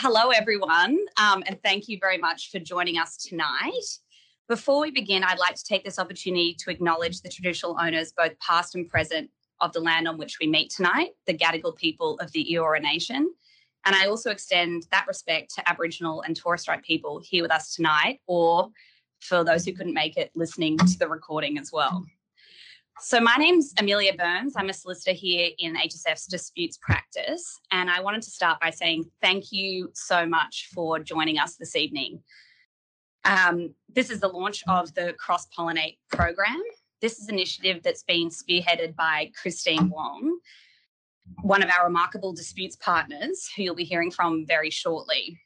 hello everyone, um, and thank you very much for joining us tonight. Before we begin, I'd like to take this opportunity to acknowledge the traditional owners, both past and present, of the land on which we meet tonight, the Gadigal people of the Eora Nation. And I also extend that respect to Aboriginal and Torres Strait people here with us tonight, or for those who couldn't make it, listening to the recording as well. So, my name's Amelia Burns. I'm a solicitor here in HSF's disputes practice. And I wanted to start by saying thank you so much for joining us this evening. Um, this is the launch of the Cross Pollinate program. This is an initiative that's been spearheaded by Christine Wong, one of our remarkable disputes partners, who you'll be hearing from very shortly.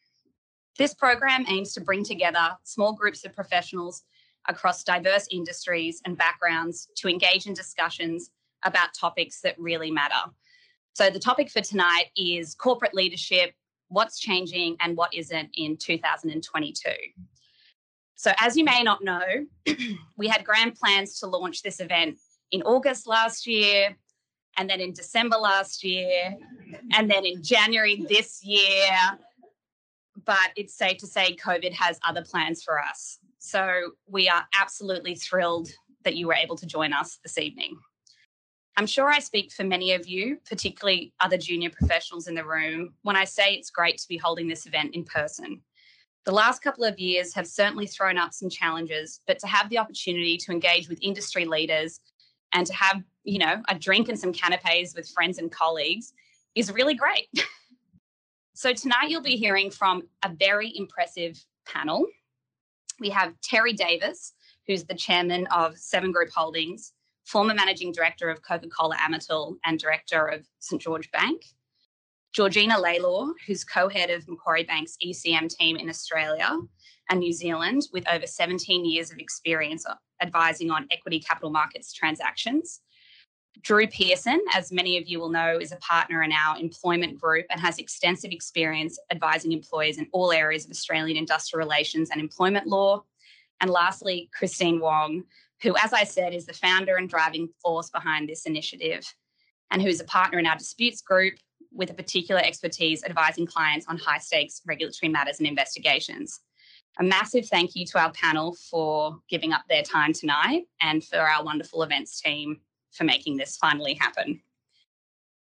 This program aims to bring together small groups of professionals across diverse industries and backgrounds to engage in discussions about topics that really matter. So, the topic for tonight is corporate leadership what's changing and what isn't in 2022. So, as you may not know, we had grand plans to launch this event in August last year, and then in December last year, and then in January this year. But it's safe to say COVID has other plans for us. So we are absolutely thrilled that you were able to join us this evening. I'm sure I speak for many of you, particularly other junior professionals in the room, when I say it's great to be holding this event in person. The last couple of years have certainly thrown up some challenges, but to have the opportunity to engage with industry leaders and to have, you know, a drink and some canapes with friends and colleagues is really great. so tonight you'll be hearing from a very impressive panel we have Terry Davis, who's the chairman of Seven Group Holdings, former managing director of Coca Cola Amatil, and director of St George Bank. Georgina Lalor, who's co head of Macquarie Bank's ECM team in Australia and New Zealand, with over 17 years of experience advising on equity capital markets transactions. Drew Pearson, as many of you will know, is a partner in our employment group and has extensive experience advising employers in all areas of Australian industrial relations and employment law. And lastly, Christine Wong, who, as I said, is the founder and driving force behind this initiative, and who is a partner in our disputes group with a particular expertise advising clients on high stakes regulatory matters and investigations. A massive thank you to our panel for giving up their time tonight and for our wonderful events team for making this finally happen.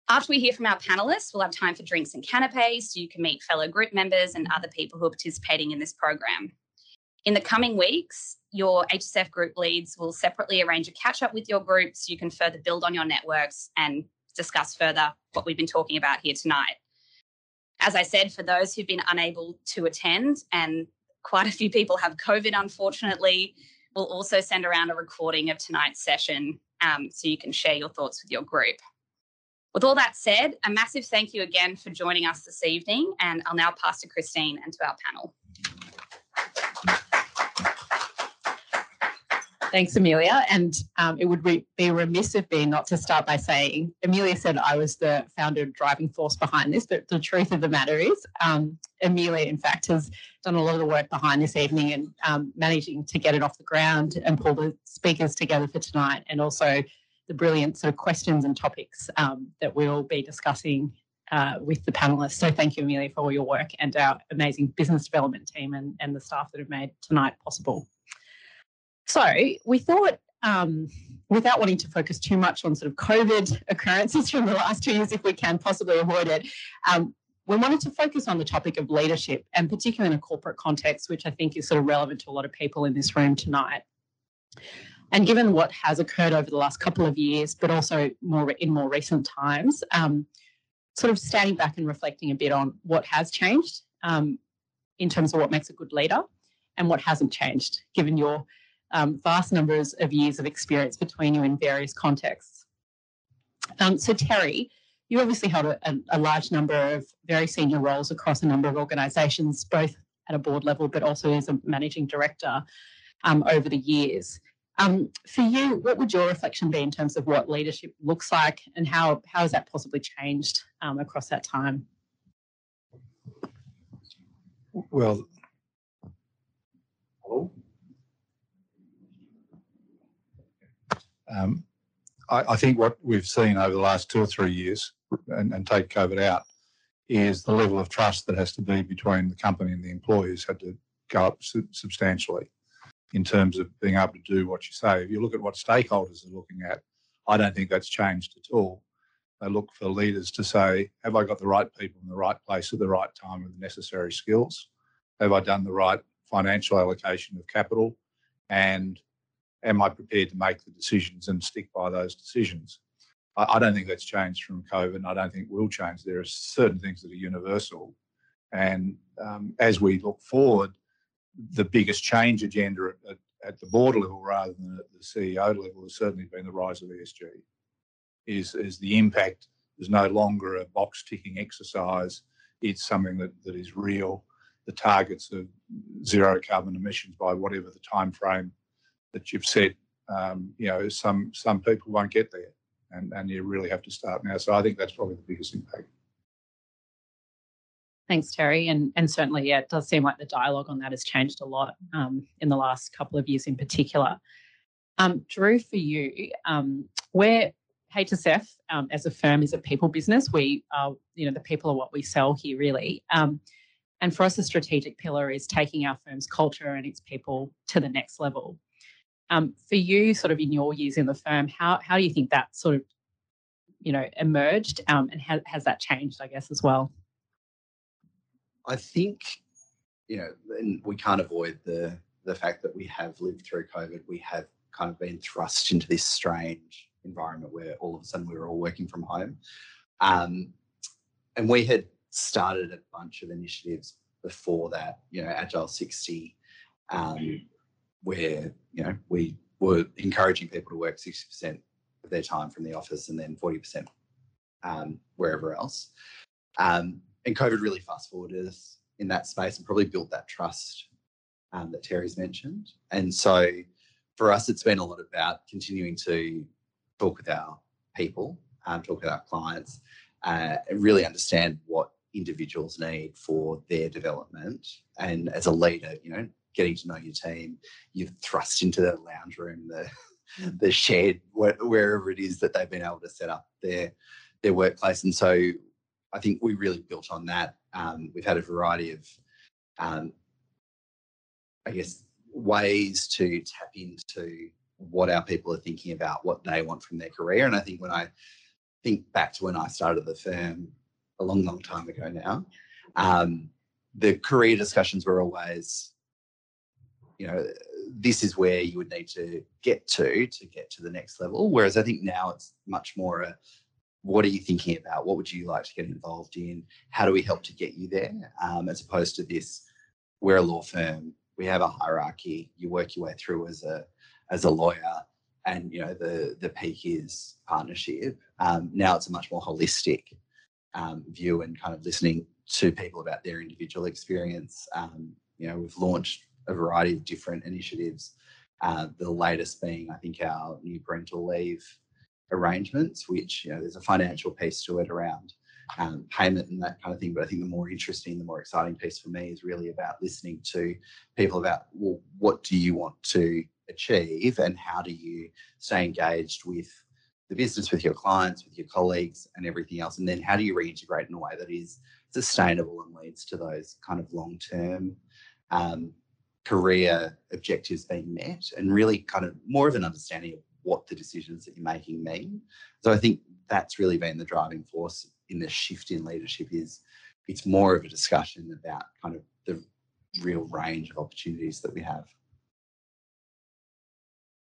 After we hear from our panelists, we'll have time for drinks and canapes so you can meet fellow group members and other people who are participating in this program. In the coming weeks, your HSF group leads will separately arrange a catch up with your group so you can further build on your networks and discuss further what we've been talking about here tonight. As I said, for those who've been unable to attend, and quite a few people have COVID, unfortunately, we'll also send around a recording of tonight's session um, so you can share your thoughts with your group. With all that said, a massive thank you again for joining us this evening, and I'll now pass to Christine and to our panel. Thanks, Amelia. And um, it would be remiss of me not to start by saying Amelia said I was the founder driving force behind this, but the truth of the matter is, um, Amelia, in fact, has done a lot of the work behind this evening and um, managing to get it off the ground and pull the speakers together for tonight, and also the brilliant sort of questions and topics um, that we'll be discussing uh, with the panelists. So thank you, Amelia, for all your work and our amazing business development team and, and the staff that have made tonight possible. So we thought, um, without wanting to focus too much on sort of COVID occurrences from the last two years, if we can possibly avoid it, um, we wanted to focus on the topic of leadership and particularly in a corporate context, which I think is sort of relevant to a lot of people in this room tonight. And given what has occurred over the last couple of years, but also more in more recent times, um, sort of standing back and reflecting a bit on what has changed um, in terms of what makes a good leader and what hasn't changed, given your um, vast numbers of years of experience between you in various contexts. Um, so, Terry, you obviously held a, a, large number of very senior roles across a number of organisations, both at a board level, but also as a managing director um, over the years. Um, for you, what would your reflection be in terms of what leadership looks like and how, how has that possibly changed um, across that time? Well, Um, I, I, think what we've seen over the last two or three years, and, and take COVID out, is the level of trust that has to be between the company and the employees had to go up substantially in terms of being able to do what you say. If you look at what stakeholders are looking at, I don't think that's changed at all. They look for leaders to say, have I got the right people in the right place at the right time with the necessary skills? Have I done the right financial allocation of capital? And am I prepared to make the decisions and stick by those decisions? I, I don't think that's changed from COVID, and I don't think will change. There are certain things that are universal. And um, as we look forward, the biggest change agenda at, at, the board level rather than at the CEO level has certainly been the rise of ESG. Is, is the impact is no longer a box ticking exercise. It's something that, that is real. The targets of zero carbon emissions by whatever the time frame that you've set, um, you know, some some people won't get there, and and you really have to start now. So I think that's probably the biggest impact. Thanks, Terry. And, and certainly, yeah, it does seem like the dialogue on that has changed a lot um, in the last couple of years in particular. Um, Drew, for you, um, where HSF um, as a firm is a people business. We are, you know, the people are what we sell here, really. Um, and for us, the strategic pillar is taking our firm's culture and its people to the next level. Um, for you, sort of in your years in the firm, how how do you think that sort of, you know, emerged, and has, has that changed, I guess, as well? I think, you know, and we can't avoid the the fact that we have lived through COVID. We have kind of been thrust into this strange environment where all of a sudden we were all working from home. Um, and we had started a bunch of initiatives before that, you know, Agile 60, um, where, you know, we were encouraging people to work 60% of their time from the office and then 40% um, wherever else. Um, and COVID really fast forwarded us in that space and probably built that trust um, that Terry's mentioned. And so for us, it's been a lot about continuing to talk with our people, um, talk with our clients, uh, and really understand what individuals need for their development. And as a leader, you know, getting to know your team, you're thrust into the lounge room, the the shed, wherever it is that they've been able to set up their their workplace. And so I think we really built on that. Um, we've had a variety of, um, I guess, ways to tap into what our people are thinking about, what they want from their career. And I think when I think back to when I started the firm a long, long time ago now, um, the career discussions were always, you know, this is where you would need to get to to get to the next level. Whereas I think now it's much more a what are you thinking about? What would you like to get involved in? How do we help to get you there? Um, as opposed to this, we're a law firm, we have a hierarchy. You work your way through as a as a lawyer, and you know the the peak is partnership. Um, now it's a much more holistic um, view and kind of listening to people about their individual experience. Um, you know, we've launched a variety of different initiatives. Uh, the latest being, I think, our new parental leave arrangements, which you know there's a financial piece to it around um, payment and that kind of thing. But I think the more interesting, the more exciting piece for me is really about listening to people about well, what do you want to achieve and how do you stay engaged with the business, with your clients, with your colleagues, and everything else, and then how do you reintegrate in a way that is sustainable and leads to those kind of long term. Um, career objectives being met and really kind of more of an understanding of what the decisions that you're making mean. So I think that's really been the driving force in the shift in leadership is it's more of a discussion about kind of the real range of opportunities that we have.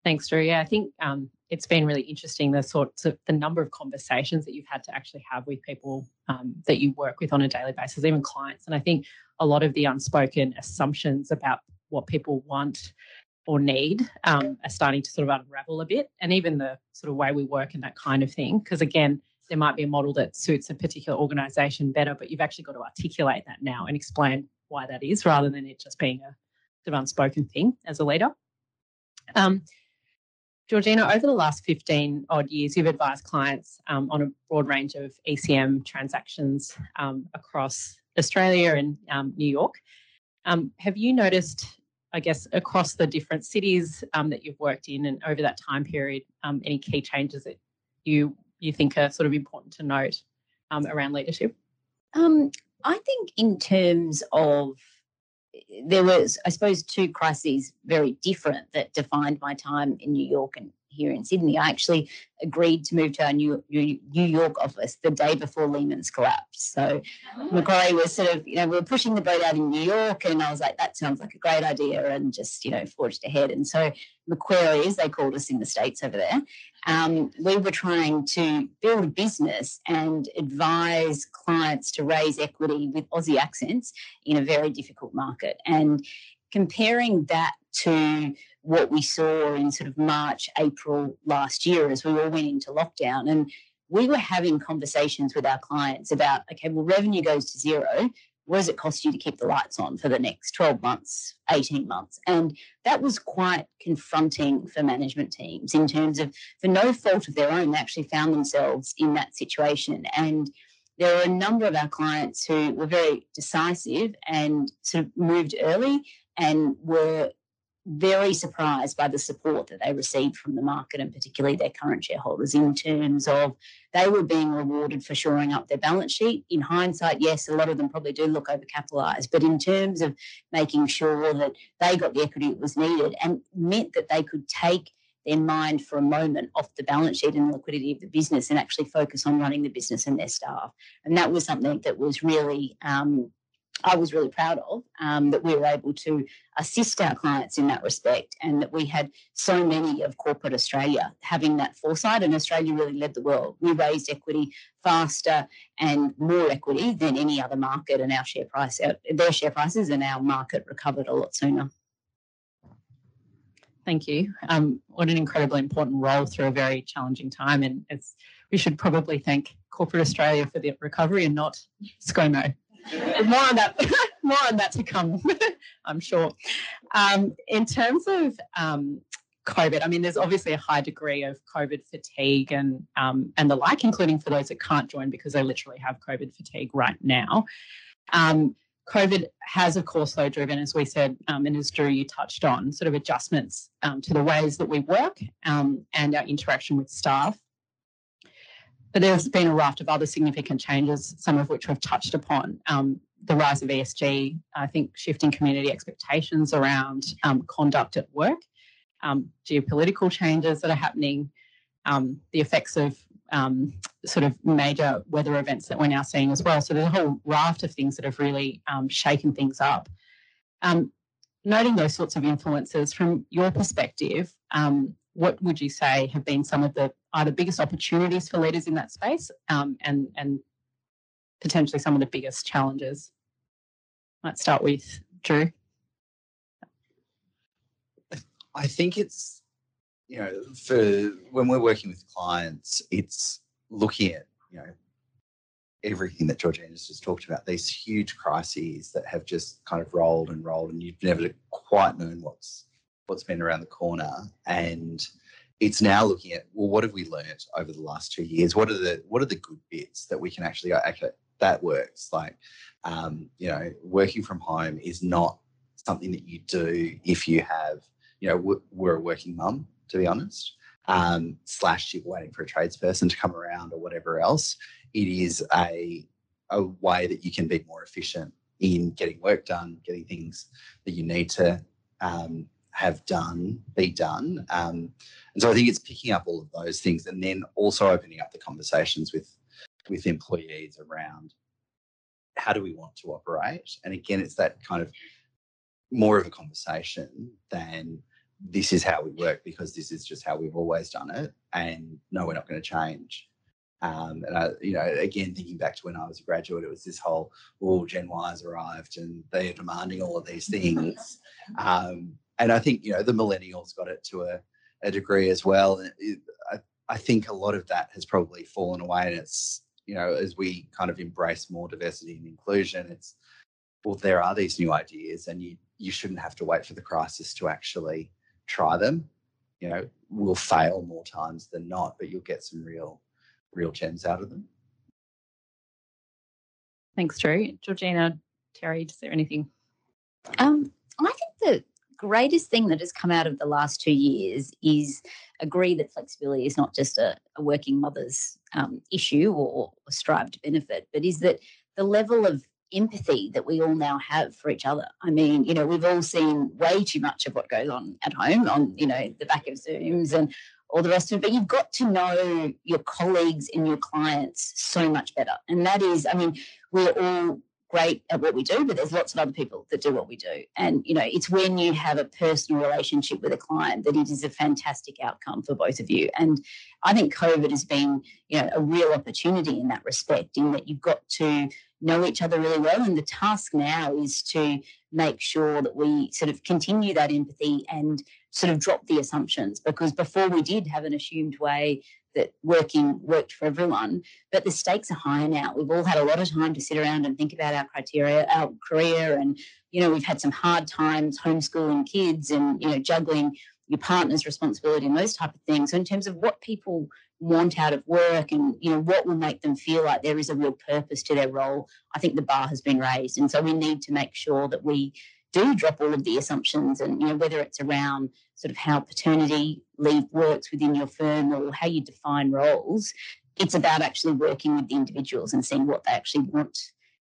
Thanks, Drew. Yeah, I think um, it's been really interesting the sorts of the number of conversations that you've had to actually have with people um, that you work with on a daily basis, even clients. And I think a lot of the unspoken assumptions about what people want or need um, are starting to sort of unravel a bit, and even the sort of way we work and that kind of thing. Because again, there might be a model that suits a particular organisation better, but you've actually got to articulate that now and explain why that is, rather than it just being a sort of unspoken thing as a leader. Um, Georgina, over the last 15 odd years, you've advised clients um, on a broad range of ECM transactions um, across Australia and um, New York. Um, have you noticed I guess, across the different cities um, that you've worked in and over that time period, um, any key changes that you you think are sort of important to note um, around leadership? Um, I think in terms of there was, I suppose, two crises very different that defined my time in New York and here in Sydney. I actually agreed to move to our New, New, York office the day before Lehman's collapse. So Macquarie was sort of, you know, we were pushing the boat out in New York, and I was like, that sounds like a great idea, and just, you know, forged ahead. And so Macquarie, as they called us in the States over there, um, we were trying to build a business and advise clients to raise equity with Aussie accents in a very difficult market. And comparing that to what we saw in sort of March, April last year as we all went into lockdown. And we were having conversations with our clients about, okay, well, revenue goes to zero. What does it cost you to keep the lights on for the next 12 months, 18 months? And that was quite confronting for management teams in terms of, for no fault of their own, they actually found themselves in that situation. And there were a number of our clients who were very decisive and sort of moved early and were very surprised by the support that they received from the market and particularly their current shareholders in terms of they were being rewarded for shoring up their balance sheet. In hindsight, yes, a lot of them probably do look overcapitalized, but in terms of making sure that they got the equity that was needed and meant that they could take their mind for a moment off the balance sheet and liquidity of the business and actually focus on running the business and their staff. And that was something that was really um, I was really proud of um, that we were able to assist our clients in that respect, and that we had so many of corporate Australia having that foresight, and Australia really led the world. We raised equity faster and more equity than any other market, and our share price, our, their share prices, and our market recovered a lot sooner. Thank you. Um, what an incredibly important role through a very challenging time, and we should probably thank corporate Australia for the recovery and not ScoMo more on that, more on that to come, I'm sure. Um, in terms of um, COVID, I mean, there's obviously a high degree of COVID fatigue and um, and the like, including for those that can't join because they literally have COVID fatigue right now. Um, COVID has, of course, though, driven, as we said, um, and as Drew you touched on, sort of adjustments um, to the ways that we work um, and our interaction with staff. But there's been a raft of other significant changes, some of which we've touched upon. Um, the rise of ESG, I think shifting community expectations around um, conduct at work, um, geopolitical changes that are happening, um, the effects of um, sort of major weather events that we're now seeing as well. So there's a whole raft of things that have really um, shaken things up. noting those sorts of influences from your perspective, what would you say have been some of the are the biggest opportunities for leaders in that space um, and and potentially some of the biggest challenges? Let's start with drew. I think it's you know for when we're working with clients it's looking at you know everything that georgina's just talked about these huge crises that have just kind of rolled and rolled and you've never quite known what's what's been around the corner and it's now looking at well what have we learned over the last two years? What are the what are the good bits that we can actually go okay that works. Like um, you know working from home is not something that you do if you have you know we're a working mum to be honest um, slash you're waiting for a tradesperson to come around or whatever else. It is a a way that you can be more efficient in getting work done getting things that you need to um, have done be done. Um, and so I think it's picking up all of those things and then also opening up the conversations with with employees around how do we want to operate. And again, it's that kind of more of a conversation than this is how we work because this is just how we've always done it. And no, we're not going to change. Um, and I, you know, again, thinking back to when I was a graduate, it was this whole, "Oh, Gen Y has arrived and they are demanding all of these things." Um, and I think you know the millennials got it to a, a degree as well. It, I, I think a lot of that has probably fallen away, and it's you know as we kind of embrace more diversity and inclusion, it's well there are these new ideas, and you you shouldn't have to wait for the crisis to actually try them. You know, we'll fail more times than not, but you'll get some real real gems out of them. Thanks, Drew. Georgina, Terry, is there anything? Um, I think that greatest thing that has come out of the last two years is agree that flexibility is not just a, a working mother's um, issue or, or strive to benefit, but is that the level of empathy that we all now have for each other. I mean, you know, we've all seen way too much of what goes on at home on, you know, the back of Zooms and all the rest of it. But you've got to know your colleagues and your clients so much better. And that is, I mean, we're all great at what we do, but there's lots of other people that do what we do. And, you know, it's when you have a personal relationship with a client that it is a fantastic outcome for both of you. And I think COVID has been, you know, a real opportunity in that respect, in that you've got to know each other really well. And the task now is to make sure that we sort of continue that empathy and sort of drop the assumptions because before we did have an assumed way that working worked for everyone. But the stakes are higher now. We've all had a lot of time to sit around and think about our criteria, our career, and you know we've had some hard times homeschooling kids and you know juggling your partner's responsibility and those type of things. So in terms of what people want out of work and you know what will make them feel like there is a real purpose to their role, I think the bar has been raised, and so we need to make sure that we do drop all of the assumptions and you know whether it's around sort of how paternity leave works within your firm or how you define roles it's about actually working with the individuals and seeing what they actually want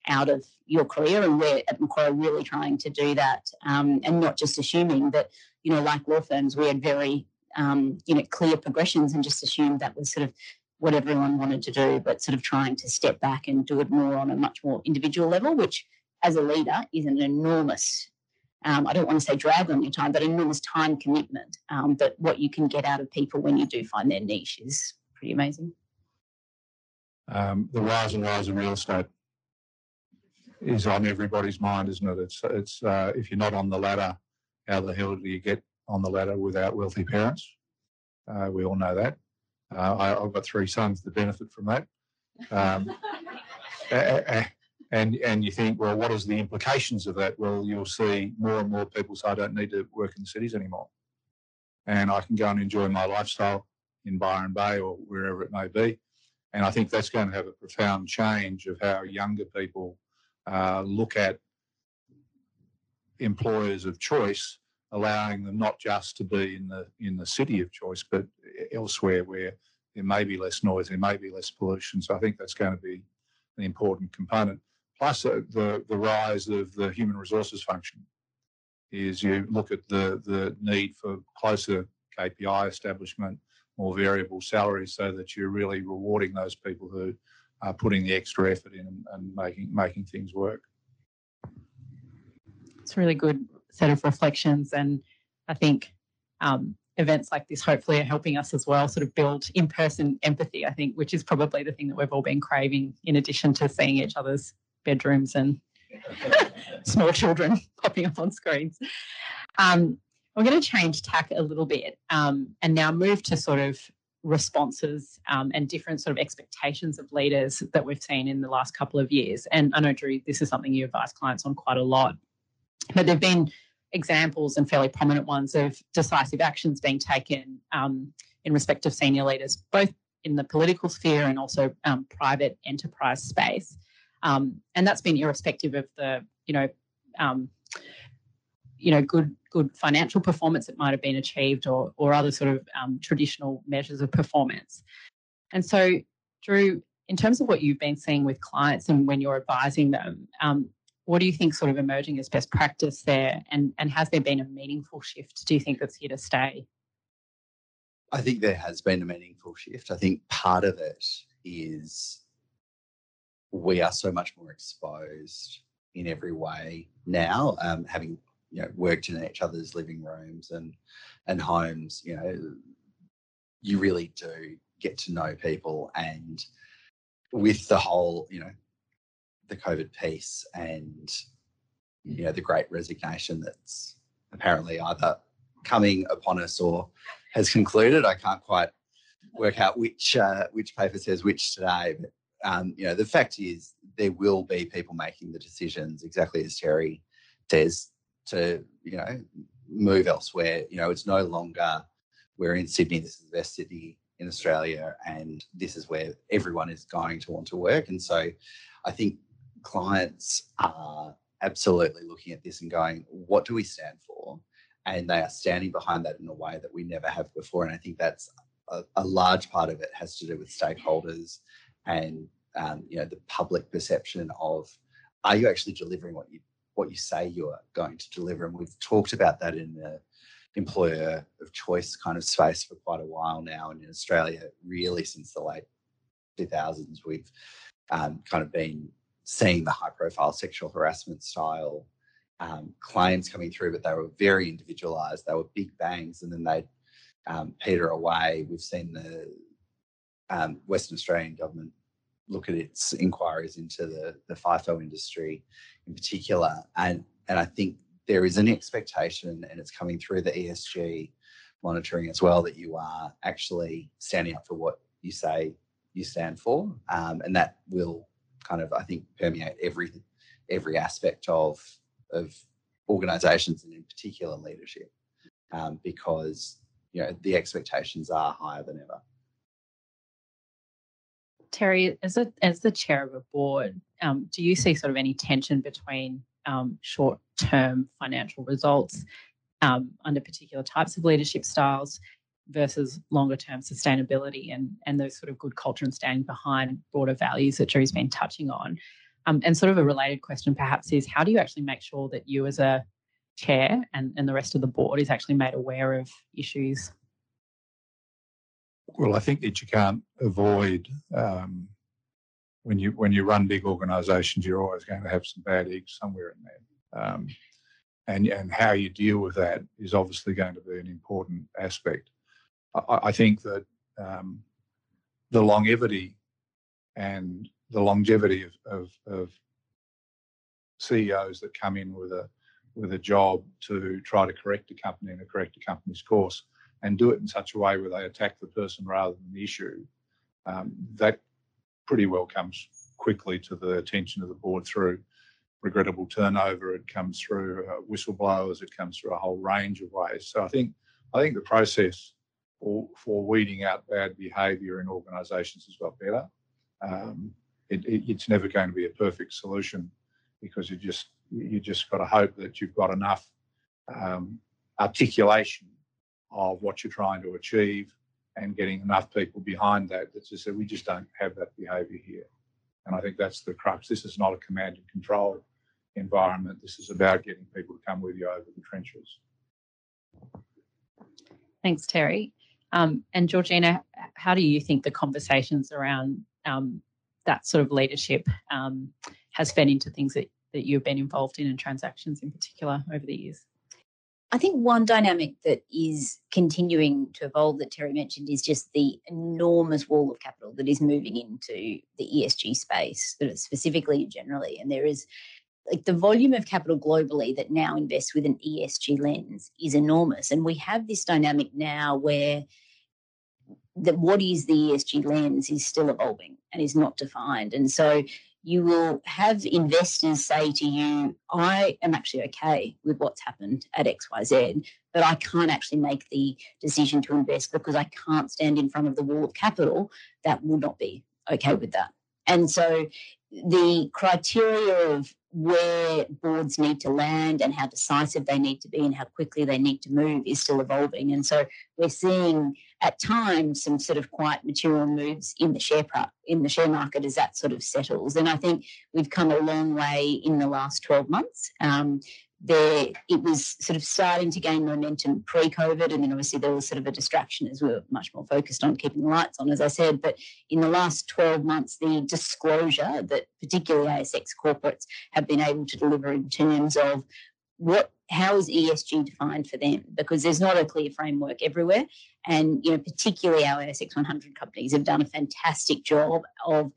out of your career. And we're at Macquarie really trying to do that um, and not just assuming that you know like law firms we had very um, you know clear progressions and just assumed that was sort of what everyone wanted to do but sort of trying to step back and do it more on a much more individual level which as a leader is an enormous um, I don't want to say drag on your time, but enormous time commitment. Um, but what you can get out of people when you do find their niche is pretty amazing. Um, the rise and rise of real estate is on everybody's mind, isn't it? It's it's uh, if you're not on the ladder, how the hell do you get on the ladder without wealthy parents? Uh, we all know that. Uh, I, have got three sons that benefit from that. And and you think, well, what is the implications of that? Well, you'll see more and more people say, I don't need to work in the cities anymore, and I can go and enjoy my lifestyle in Byron Bay or wherever it may be. And I think that's going to have a profound change of how younger people uh, look at employers of choice, allowing them not just to be in the in the city of choice, but elsewhere where there may be less noise, there may be less pollution. So I think that's going to be an important component plus uh, the, the rise of the human resources function is you look at the, the need for closer KPI establishment, more variable salaries so that you're really rewarding those people who are putting the extra effort in and, and making, making things work. It's a really good set of reflections. And I think um, events like this hopefully are helping us as well sort of build in-person empathy, I think, which is probably the thing that we've all been craving in addition to seeing each other's bedrooms and small children popping up on screens. Um, we're going to change tack a little bit um, and now move to sort of responses um, and different sort of expectations of leaders that we've seen in the last couple of years. And I know, Drew, this is something you advise clients on quite a lot. But there have been examples and fairly prominent ones of decisive actions being taken um, in respect of senior leaders, both in the political sphere and also um, private enterprise space. Um, and that's been irrespective of the, you know, um, you know, good good financial performance that might have been achieved or or other sort of um, traditional measures of performance. And so, Drew, in terms of what you've been seeing with clients and when you're advising them, um, what do you think sort of emerging as best practice there? And and has there been a meaningful shift? Do you think that's here to stay? I think there has been a meaningful shift. I think part of it is we are so much more exposed in every way now, um, having you know worked in each other's living rooms and and homes. You know, you really do get to know people, and with the whole you know the COVID piece and you know the Great Resignation that's apparently either coming upon us or has concluded. I can't quite work out which uh, which paper says which today, but um, you know, the fact is there will be people making the decisions exactly as Terry says to, you know, move elsewhere. You know, it's no longer we're in Sydney, this is the best city in Australia, and this is where everyone is going to want to work. And so I think clients are absolutely looking at this and going, what do we stand for? And they are standing behind that in a way that we never have before. And I think that's a, a large part of it has to do with stakeholders and um, you know, the public perception of are you actually delivering what you what you say you are going to deliver? And we've talked about that in the employer of choice kind of space for quite a while now. And in Australia, really since the late 2000s, we've um, kind of been seeing the high profile sexual harassment style um, claims coming through, but they were very individualized. They were big bangs and then they'd um, peter away. We've seen the um, Western Australian government look at its inquiries into the, the FIFO industry in particular. And, and I think there is an expectation, and it's coming through the ESG monitoring as well, that you are actually standing up for what you say you stand for. Um, and that will kind of, I think, permeate every every aspect of of organizations and in particular leadership um, because you know the expectations are higher than ever Terry, as a as the chair of a board, um, do you see sort of any tension between um, short term financial results um, under particular types of leadership styles versus longer term sustainability and and those sort of good culture and standing behind broader values that Drew's been touching on? Um, and sort of a related question perhaps is how do you actually make sure that you as a chair and, and the rest of the board is actually made aware of issues well, I think that you can't avoid um, when you when you run big organisations, you're always going to have some bad eggs somewhere in there, um, and and how you deal with that is obviously going to be an important aspect. I, I think that um, the longevity and the longevity of, of, of CEOs that come in with a with a job to try to correct a company and correct a company's course and do it in such a way where they attack the person rather than the issue, um, that pretty well comes quickly to the attention of the board through regrettable turnover. It comes through uh, whistleblowers. It comes through a whole range of ways. So I think I think the process for, for weeding out bad behaviour in organisations has got better. Um, it, it, it's never going to be a perfect solution because you just you just got to hope that you've got enough um, articulation of what you're trying to achieve and getting enough people behind that that just say we just don't have that behavior here. And I think that's the crux. This is not a command and control environment. This is about getting people to come with you over the trenches. Thanks, Terry. Um, and Georgina, how do you think the conversations around um, that sort of leadership um, has fed into things that, that you've been involved in and transactions in particular over the years? I think one dynamic that is continuing to evolve that Terry mentioned is just the enormous wall of capital that is moving into the ESG space, specifically and generally. And there is like the volume of capital globally that now invests with an ESG lens is enormous. And we have this dynamic now where that what is the ESG lens is still evolving and is not defined. And so you will have investors say to you, I am actually okay with what's happened at XYZ, but I can't actually make the decision to invest because I can't stand in front of the wall of capital that will not be okay with that. And so the criteria of where boards need to land and how decisive they need to be and how quickly they need to move is still evolving. And so we're seeing at times some sort of quite material moves in the share in the share market as that sort of settles. And I think we've come a long way in the last 12 months. Um, there it was sort of starting to gain momentum pre-COVID, and then obviously there was sort of a distraction as we were much more focused on keeping the lights on, as I said. But in the last 12 months, the disclosure that particularly ASX corporates have been able to deliver in terms of what how is ESG defined for them? Because there's not a clear framework everywhere. And you know, particularly our ASX 100 companies have done a fantastic job of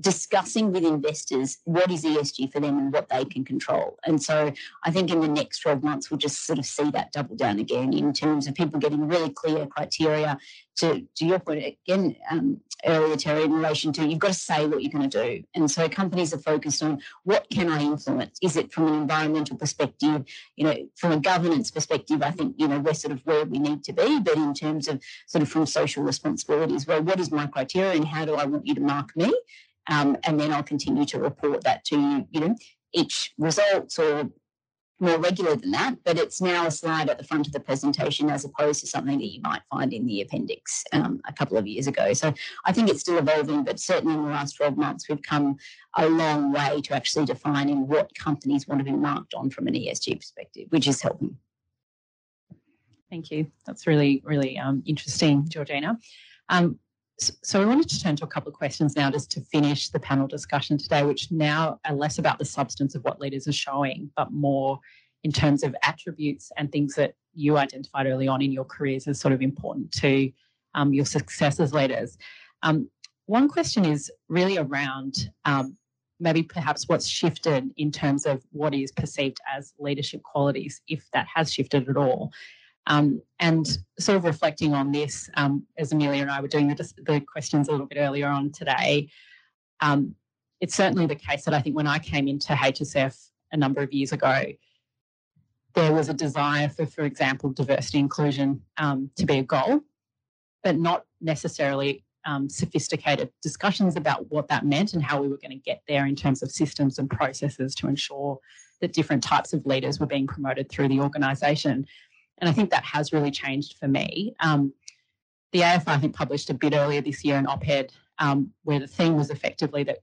discussing with investors what is ESG for them and what they can control. And so I think in the next 12 months, we'll just sort of see that double down again in terms of people getting really clear criteria to, to your point again um, earlier, Terry, in relation to you've got to say what you're going to do. And so companies are focused on what can I influence? Is it from an environmental perspective? You know, from a governance perspective, I think, you know, we're sort of where we need to be. But in terms of sort of from social responsibilities, well, what is my criteria and how do I want you to mark me? Um, and then I'll continue to report that to you, you know, each results or more regular than that, but it's now a slide at the front of the presentation as opposed to something that you might find in the appendix um, a couple of years ago. So I think it's still evolving, but certainly in the last 12 months, we've come a long way to actually defining what companies want to be marked on from an ESG perspective, which is helping. Thank you. That's really, really um, interesting, Georgina. Um, so I wanted to turn to a couple of questions now just to finish the panel discussion today, which now are less about the substance of what leaders are showing, but more in terms of attributes and things that you identified early on in your careers as sort of important to um, your success as leaders. Um, one question is really around um, maybe perhaps what's shifted in terms of what is perceived as leadership qualities, if that has shifted at all. Um, and sort of reflecting on this, um, as Amelia and I were doing the, the, questions a little bit earlier on today, um, it's certainly the case that I think when I came into HSF a number of years ago, there was a desire for, for example, diversity inclusion um, to be a goal, but not necessarily um, sophisticated discussions about what that meant and how we were going to get there in terms of systems and processes to ensure that different types of leaders were being promoted through the organisation. And I think that has really changed for me. Um, the AFR, I think, published a bit earlier this year an op ed um, where the theme was effectively that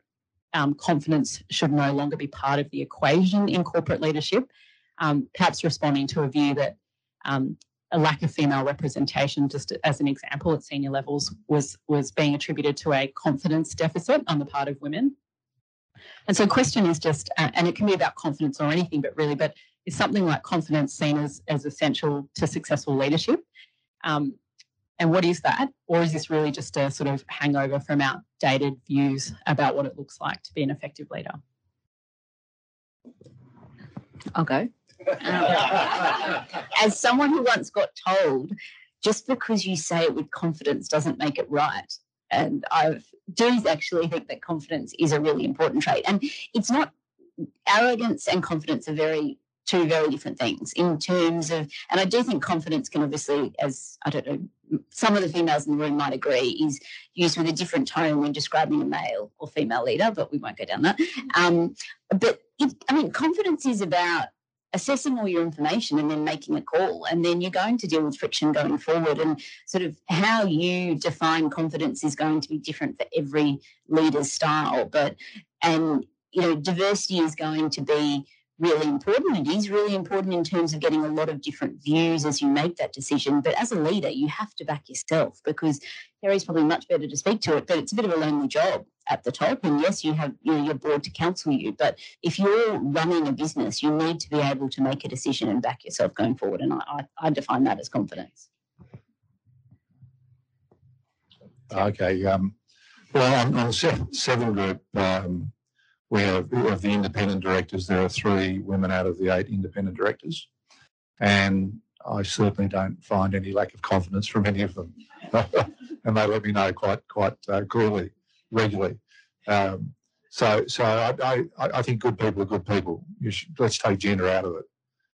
um, confidence should no longer be part of the equation in corporate leadership, um, perhaps responding to a view that um, a lack of female representation, just as an example, at senior levels, was, was being attributed to a confidence deficit on the part of women. And so, the question is just, uh, and it can be about confidence or anything, but really, but is something like confidence seen as, as essential to successful leadership? Um, and what is that? Or is this really just a sort of hangover from outdated views about what it looks like to be an effective leader? I'll go. Um, as someone who once got told, just because you say it with confidence doesn't make it right. And I do actually think that confidence is a really important trait. And it's not arrogance and confidence are very two very different things in terms of, and I do think confidence can obviously, as I don't know, some of the females in the room might agree, is used with a different tone when describing a male or female leader, but we won't go down that. Um, but it, I mean, confidence is about assessing all your information and then making a call. And then you're going to deal with friction going forward. And sort of how you define confidence is going to be different for every leader's style. But, and, you know, diversity is going to be really important. It is really important in terms of getting a lot of different views as you make that decision. But as a leader, you have to back yourself because Terry's probably much better to speak to it, but it's a bit of a lonely job at the top. And yes, you have you know, your board to counsel you, but if you're running a business, you need to be able to make a decision and back yourself going forward. And I, I, I define that as confidence. Okay. Um, well, on, on seven group, um, we have of the independent directors, there are three women out of the eight independent directors. And I certainly don't find any lack of confidence from any of them. and they let me know quite quite uh, clearly, regularly. Um, so so I, I, I, think good people are good people. Should, let's take gender out of it.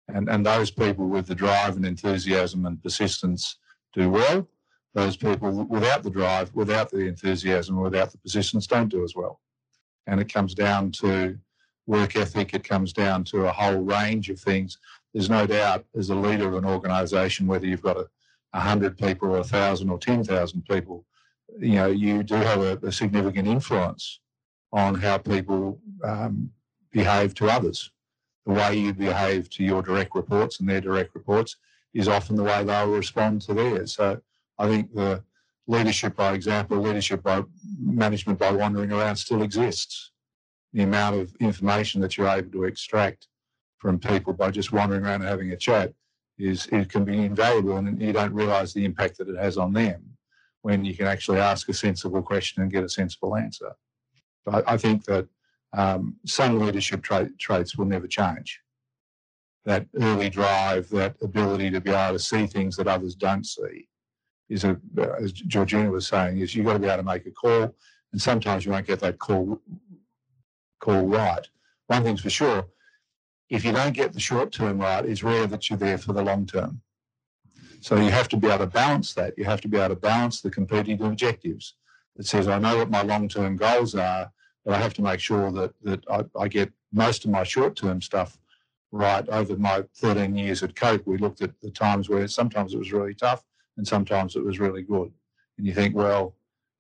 And, and those people with the drive and enthusiasm and persistence do well. Those people without the drive, without the enthusiasm, without the persistence don't do as well and it comes down to work ethic, it comes down to a whole range of things. There's no doubt, as a leader of an organisation, whether you've got a, hundred people or a thousand or ten thousand people, you know, you do have a, a significant influence on how people um, behave to others. The way you behave to your direct reports and their direct reports is often the way they'll respond to theirs. So I think the leadership by example, leadership by management by wandering around still exists. The amount of information that you're able to extract from people by just wandering around and having a chat is it can be invaluable and you don't realise the impact that it has on them when you can actually ask a sensible question and get a sensible answer. But I think that um, some leadership tra- traits will never change. That early drive, that ability to be able to see things that others don't see, is a, as Georgina was saying, is you've got to be able to make a call, and sometimes you won't get that call call right. One thing's for sure, if you don't get the short term right, it's rare that you're there for the long term. So you have to be able to balance that. You have to be able to balance the competing objectives. It says, I know what my long term goals are, but I have to make sure that that I, I get most of my short term stuff right over my 13 years at Coke, we looked at the times where sometimes it was really tough and sometimes it was really good. And you think, well,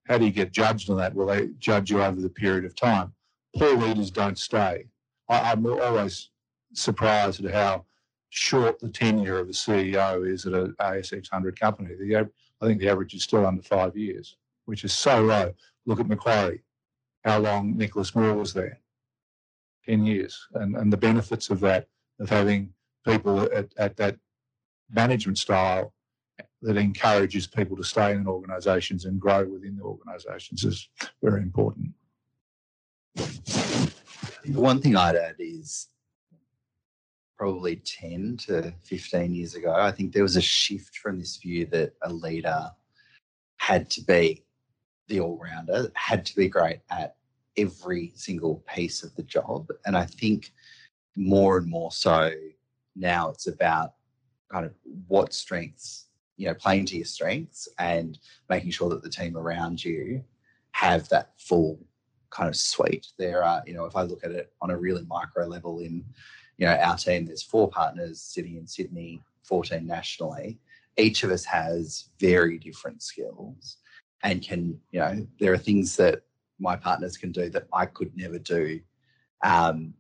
how do you get judged on that? Well, they judge you over the period of time. Poor leaders don't stay. I, I'm always surprised at how short the tenure of a CEO is at an ASX 100 company. The, I think the average is still under five years, which is so low. Look at Macquarie, how long Nicholas Moore was there 10 years, and, and the benefits of that, of having people at, at that management style that encourages people to stay in organisations and grow within the organisations is very important. One thing I'd add is probably 10 to 15 years ago, I think there was a shift from this view that a leader had to be the all rounder, had to be great at every single piece of the job. And I think more and more so now it's about kind of what strengths, you know, playing to your strengths and making sure that the team around you have that full kind of suite. There are, you know, if I look at it on a really micro level in you know, our team, there's four partners sitting in Sydney, 14 nationally. Each of us has very different skills and can, you know, there are things that my partners can do that I could never do, um,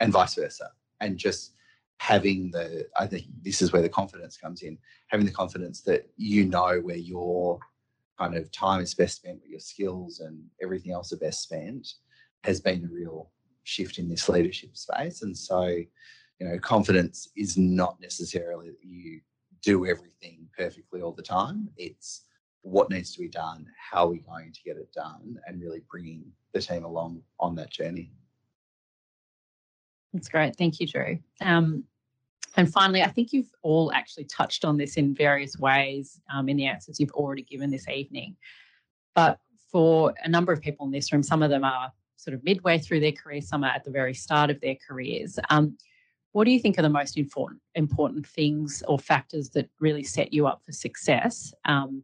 and vice versa. And just having the, I think this is where the confidence comes in, having the confidence that you know where your kind of time is best spent, where your skills and everything else are best spent, has been a real shift in this leadership space. And so, you know, confidence is not necessarily that you do everything perfectly all the time. It's what needs to be done, how are we going to get it done, and really bringing the team along on that journey. That's great. Thank you, Drew. Um, and finally, I think you've all actually touched on this in various ways um, in the answers you've already given this evening. But for a number of people in this room, some of them are sort of midway through their career, some are at the very start of their careers. Um, what do you think are the most important important things or factors that really set you up for success um,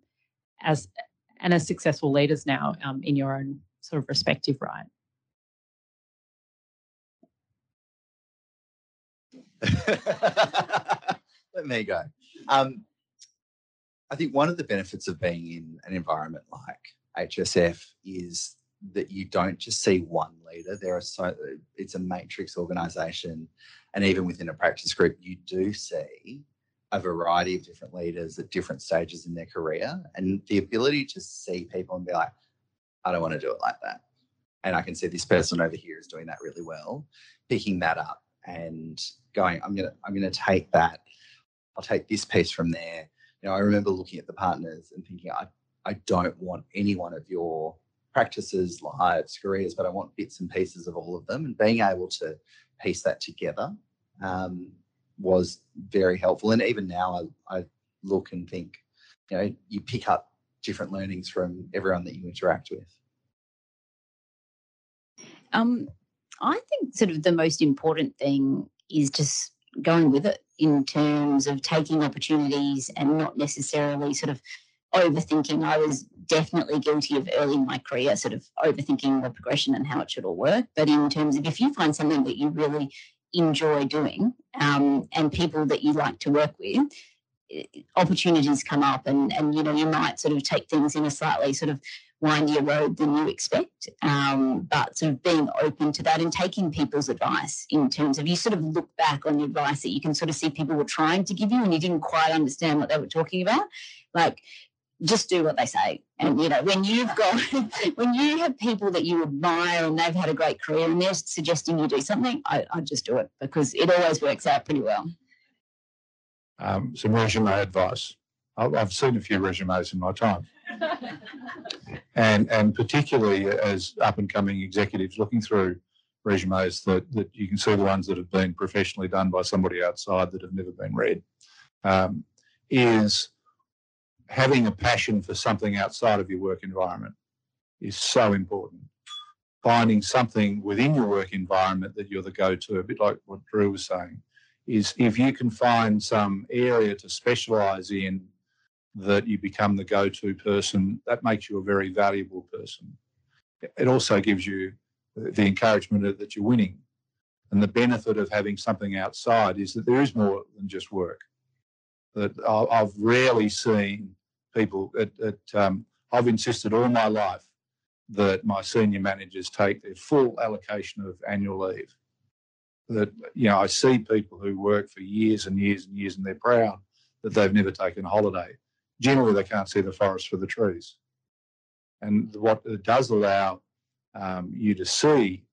as and as successful leaders now um, in your own sort of respective right? Let me go. Um, I think one of the benefits of being in an environment like HSF is that you don't just see one leader. There are so it's a matrix organization, and even within a practice group, you do see a variety of different leaders at different stages in their career, and the ability to see people and be like, I don't want to do it like that, and I can see this person over here is doing that really well. Picking that up and going, I'm gonna I'm gonna take that. I'll take this piece from there. You know, I remember looking at the partners and thinking, I I don't want any one of your practices, lives, careers, but I want bits and pieces of all of them. And being able to piece that together um, was very helpful. And even now, I, I look and think, you know, you pick up different learnings from everyone that you interact with. Um, I think sort of the most important thing is just going with it in terms of taking opportunities and not necessarily sort of overthinking. I was definitely guilty of early in my career, sort of overthinking the progression and how it should all work. But in terms of if you find something that you really enjoy doing um, and people that you like to work with, eh, opportunities come up and, and you know you might sort of take things in a slightly sort of windier road than you expect um, but sort of being open to that and taking people's advice in terms of you sort of look back on the advice that you can sort of see people were trying to give you and you didn't quite understand what they were talking about like just do what they say. And you know, when you've got when you have people that you admire and they've had a great career and they're suggesting you do something, I, I just do it because it always works out pretty well. Um, some resume advice. I've seen a few resumes in my time, and and particularly as up and coming executives looking through resumes that that you can see the ones that have been professionally done by somebody outside that have never been read, um, is having a passion for something outside of your work environment is so important. Finding something within your work environment that you're the go to, a bit like what Drew was saying, is if you can find some area to specialize in that you become the go to person, that makes you a very valuable person. It also gives you the encouragement that you're winning. And the benefit of having something outside is that there is more than just work. That I've rarely seen people, at, at, um, I've insisted all my life that my senior managers take their full allocation of annual leave. That, you know, I see people who work for years and years and years and they're proud that they've never taken a holiday. Generally, they can't see the forest for the trees. And what it does allow um, you to see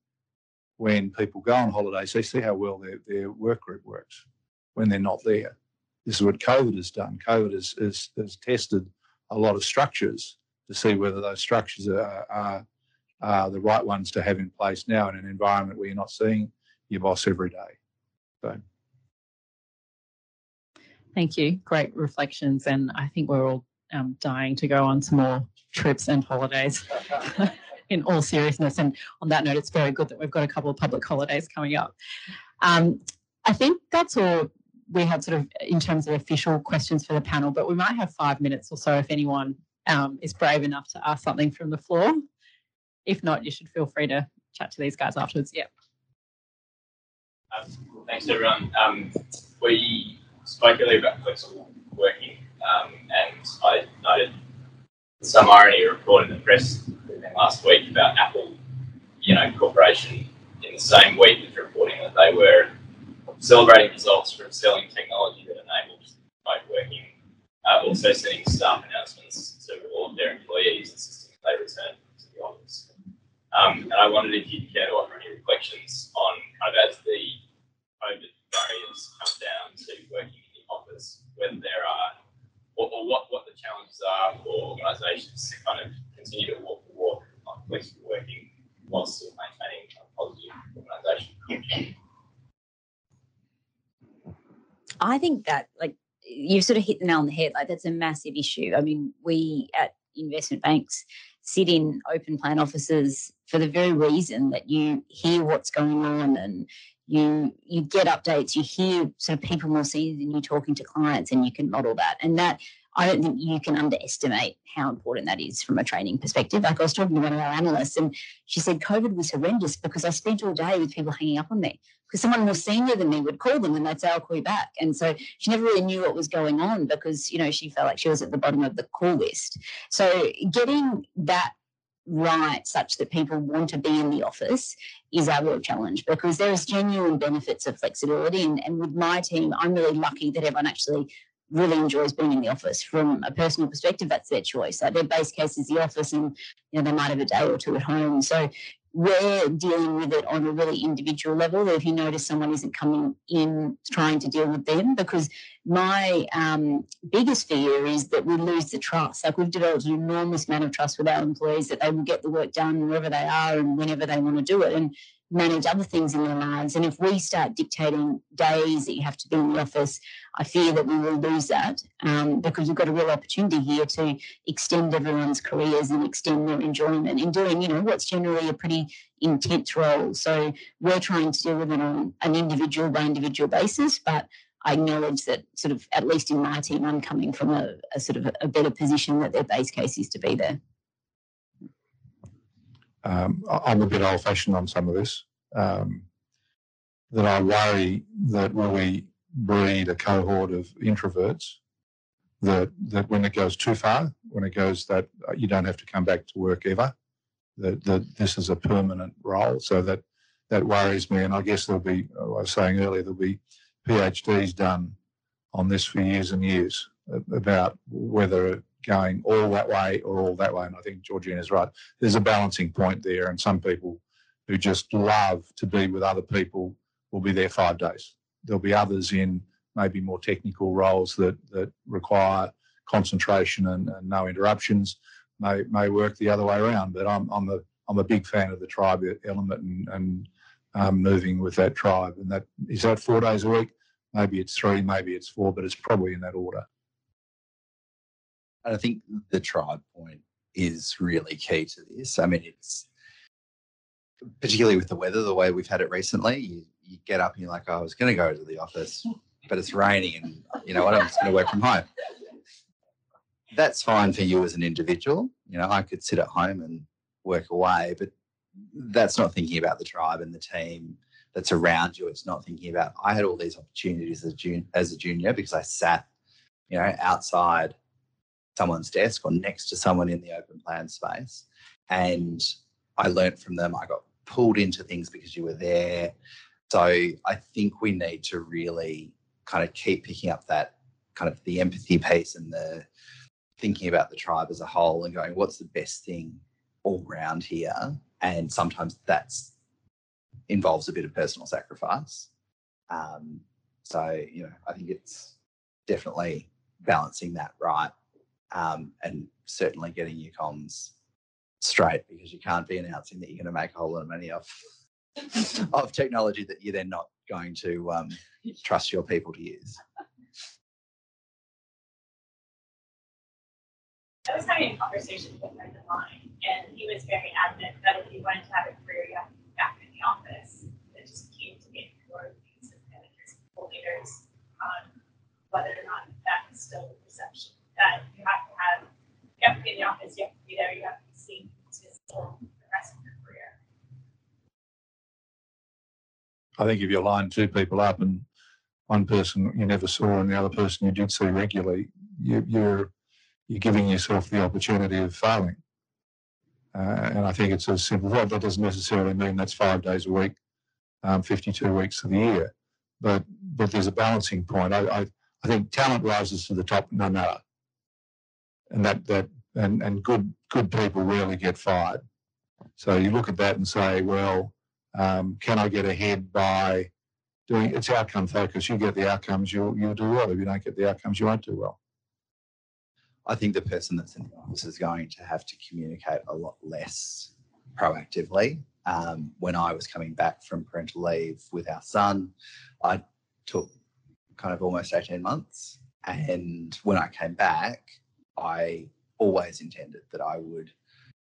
when people go on holidays, they see how well their, their work group works when they're not there. This is what COVID has done. COVID has, has, has tested a lot of structures to see whether those structures are, are, are the right ones to have in place now in an environment where you're not seeing your boss every day. Thank you. Great reflections. And I think we're all um, dying to go on some more trips and holidays in all seriousness. And on that note, it's very good that we've got a couple of public holidays coming up. Um, I think that's all we had sort of in terms of official questions for the panel, but we might have five minutes or so if anyone um, is brave enough to ask something from the floor. If not, you should feel free to chat to these guys afterwards. Yeah. Um, thanks everyone. Um, we spoke earlier about working, um, and I noted some irony report in the press last week about Apple, you know, corporation in the same week was reporting that they were celebrating results from selling technology that enables remote working, uh, also sending staff announcements to all of their employees insisting they return to the office. Um, and I wondered if you'd care to offer any reflections on kind of as the COVID barriers come down to working in the office, whether there are, or, or what, what the challenges are for organisations to kind of continue to walk the walk working while still maintaining a positive organisation. I think that like you've sort of hit the nail on the head. Like that's a massive issue. I mean, we at investment banks sit in open plan offices for the very reason that you hear what's going on and you you get updates, you hear sort of people more senior than you talking to clients and you can model that. And that I don't think you can underestimate how important that is from a training perspective. Like I was talking to one of our analysts and she said COVID was horrendous because I spent all day with people hanging up on me because someone more senior than me would call them and they'd say, I'll call you back. And so she never really knew what was going on because, you know, she felt like she was at the bottom of the call list. So getting that right such that people want to be in the office is our real challenge because there is genuine benefits of flexibility. And, and with my team, I'm really lucky that everyone actually really enjoys being in the office from a personal perspective that's their choice like their base case is the office and you know they might have a day or two at home so we're dealing with it on a really individual level. If you notice someone isn't coming in trying to deal with them, because my um, biggest fear is that we lose the trust. Like we've developed an enormous amount of trust with our employees that they will get the work done wherever they are and whenever they want to do it. And manage other things in their lives. And if we start dictating days that you have to be in the office, I fear that we will lose that um, because we've got a real opportunity here to extend everyone's careers and extend their enjoyment in doing, you know, what's generally a pretty intense role. So we're trying to deal with it on an individual by individual basis, but I acknowledge that sort of at least in my team, I'm coming from a, a sort of a better position that their base case is to be there. Um, I'm a bit old fashioned on some of this. Um, that I worry that when we breed a cohort of introverts, that, that when it goes too far, when it goes that uh, you don't have to come back to work ever, that, that this is a permanent role. So that, that worries me. And I guess there'll be, I was saying earlier, there'll be PhDs done on this for years and years about whether going all that way or all that way. And I think Georgina's right. There's a balancing point there, and some people who just love to be with other people will be there five days. There'll be others in maybe more technical roles that that require concentration and, and no interruptions. May may work the other way around. But I'm I'm a I'm a big fan of the tribe element and, and um, moving with that tribe. And that is that four days a week. Maybe it's three, maybe it's four, but it's probably in that order. And I think the tribe point is really key to this. I mean, it's particularly with the weather, the way we've had it recently. You, you get up and you're like, oh, I was going to go to the office, but it's raining, and you know what? I'm just going to work from home. That's fine for you as an individual. You know, I could sit at home and work away, but that's not thinking about the tribe and the team that's around you. It's not thinking about, I had all these opportunities as, jun- as a junior because I sat, you know, outside someone's desk or next to someone in the open plan space. And I learnt from them. I got pulled into things because you were there. So I think we need to really kind of keep picking up that kind of the empathy piece and the thinking about the tribe as a whole and going, what's the best thing all round here? And sometimes that's involves a bit of personal sacrifice. Um, so, you know, I think it's definitely balancing that right um, and certainly getting your comms straight because you can't be announcing that you're going to make a whole lot of money off of technology that you're then not going to um, trust your people to use. I was having a conversation with a friend of mine, and he was very adamant that if you wanted to have a career, you have to be back in the office. It just keen to get more views of managers and leaders on whether or not that is still the perception that you have to have, you have to be in the office, you have to be there, you have to be seen to still the rest of your career. I think if you line two people up and one person you never saw and the other person you did see regularly, you, you're you're giving yourself the opportunity of failing. Uh, and I think it's as simple. Well, that doesn't necessarily mean that's five days a week, um, 52 weeks of the year, but but there's a balancing point. I, I, I think talent rises to the top no matter, and that that and and good good people rarely get fired. So you look at that and say, well, um, can I get ahead by doing? It's outcome focused. You get the outcomes, you'll you'll do well. If you don't get the outcomes, you won't do well. I think the person that's in the office is going to have to communicate a lot less proactively. Um, when I was coming back from parental leave with our son, I took kind of almost 18 months. And when I came back, I always intended that I would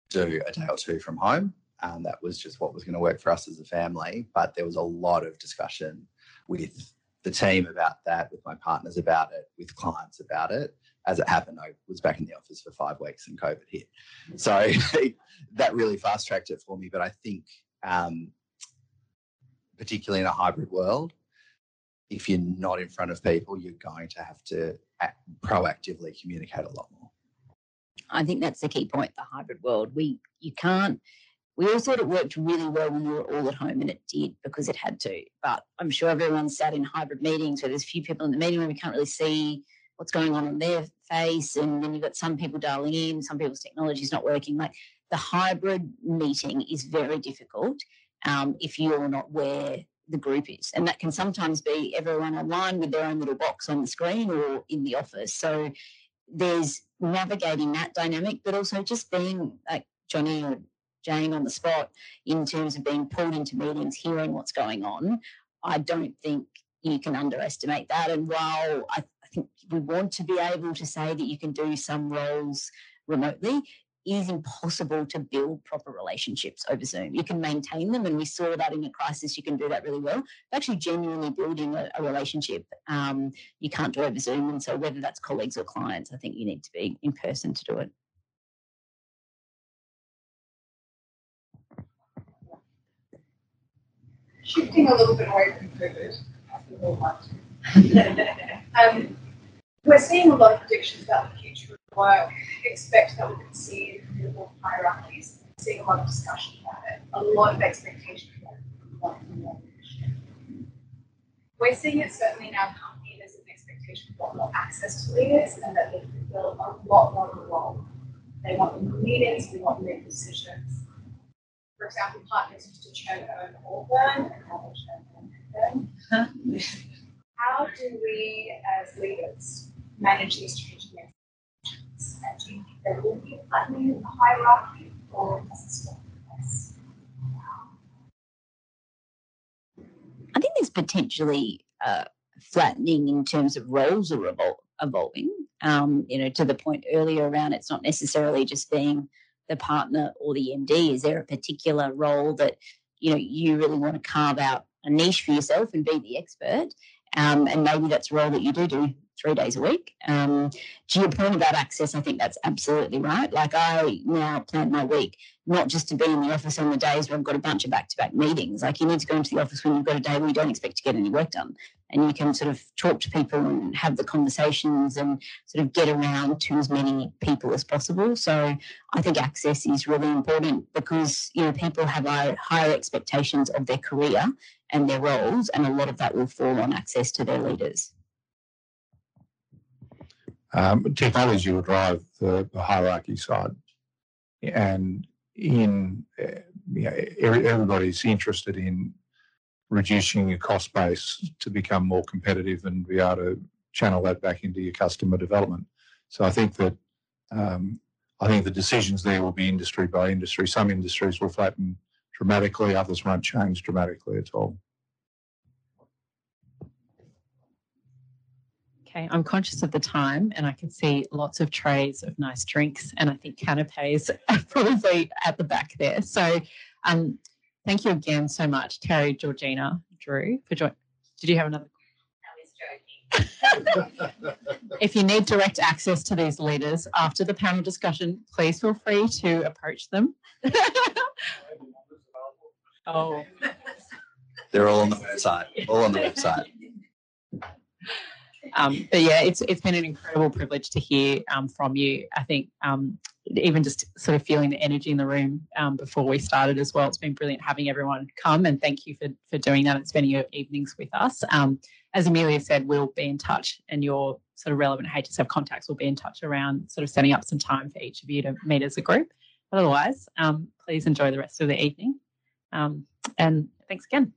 do a day or two from home. Um, that was just what was going to work for us as a family. But there was a lot of discussion with the team about that, with my partners about it, with clients about it as it happened, I was back in the office for five weeks and COVID hit. So that really fast tracked it for me. But I think, um, particularly in a hybrid world, if you're not in front of people, you're going to have to proactively communicate a lot more. I think that's the key point. The hybrid world, we you can't. We all thought it worked really well when we were all at home, and it did because it had to. But I'm sure everyone sat in hybrid meetings where there's a few people in the meeting room, we can't really see what's going on on their face. And then you've got some people dialing in, some people's technology is not working. Like the hybrid meeting is very difficult um, if you're not where the group is. And that can sometimes be everyone online with their own little box on the screen or in the office. So there's navigating that dynamic, but also just being like Johnny or Jane on the spot in terms of being pulled into meetings, hearing what's going on. I don't think you can underestimate that. And while I think we want to be able to say that you can do some roles remotely. It is impossible to build proper relationships over Zoom. You can maintain them, and we saw that in a crisis. You can do that really well. But actually, genuinely building a, a relationship, um, you can't do over Zoom. And so, whether that's colleagues or clients, I think you need to be in person to do it. Shifting a little bit away from COVID, um, we're seeing a lot of predictions about the future of work. Expect that we could see more hierarchies. We're seeing a lot of discussion about it. A lot of expectation for what We're seeing it certainly in our company. There's an expectation of a lot more access to leaders and that they feel a lot more involved. They want meetings, they want to make decisions. For example, partners used to churn over Auburn and they churn over How do we as leaders manage these changing expectations? And do you think there will be a flattening of the hierarchy or does it still I think there's potentially uh, flattening in terms of roles are revol- evolving. Um, you know, to the point earlier around it's not necessarily just being the partner or the MD. Is there a particular role that you know you really want to carve out a niche for yourself and be the expert? Um, and maybe that's a role that you do do three days a week. Um, to your point about access, I think that's absolutely right. Like I now plan my week not just to be in the office on the days where I've got a bunch of back to back meetings. Like you need to go into the office when you've got a day where you don't expect to get any work done. And you can sort of talk to people and have the conversations and sort of get around to as many people as possible. So I think access is really important because you know people have higher, higher expectations of their career and their roles, and a lot of that will fall on access to their leaders. Um, technology will drive the, the hierarchy side, and in uh, you know, every, everybody's interested in reducing your cost base to become more competitive and be able to channel that back into your customer development. So I think that um, I think the decisions there will be industry by industry. Some industries will flatten dramatically, others won't change dramatically at all. Okay, I'm conscious of the time and I can see lots of trays of nice drinks and I think canapes are probably at the back there. So um, thank you again so much, Terry, Georgina, Drew, for joining. Did you have another? If you need direct access to these leaders after the panel discussion, please feel free to approach them. oh. They're all on the website. All on the website. Um, but yeah, it's it's been an incredible privilege to hear um, from you. I think um, even just sort of feeling the energy in the room um, before we started as well. It's been brilliant having everyone come, and thank you for for doing that and spending your evenings with us. Um, as Amelia said, we'll be in touch, and your sort of relevant HSF contacts will be in touch around sort of setting up some time for each of you to meet as a group. But otherwise, um, please enjoy the rest of the evening, Um, and thanks again.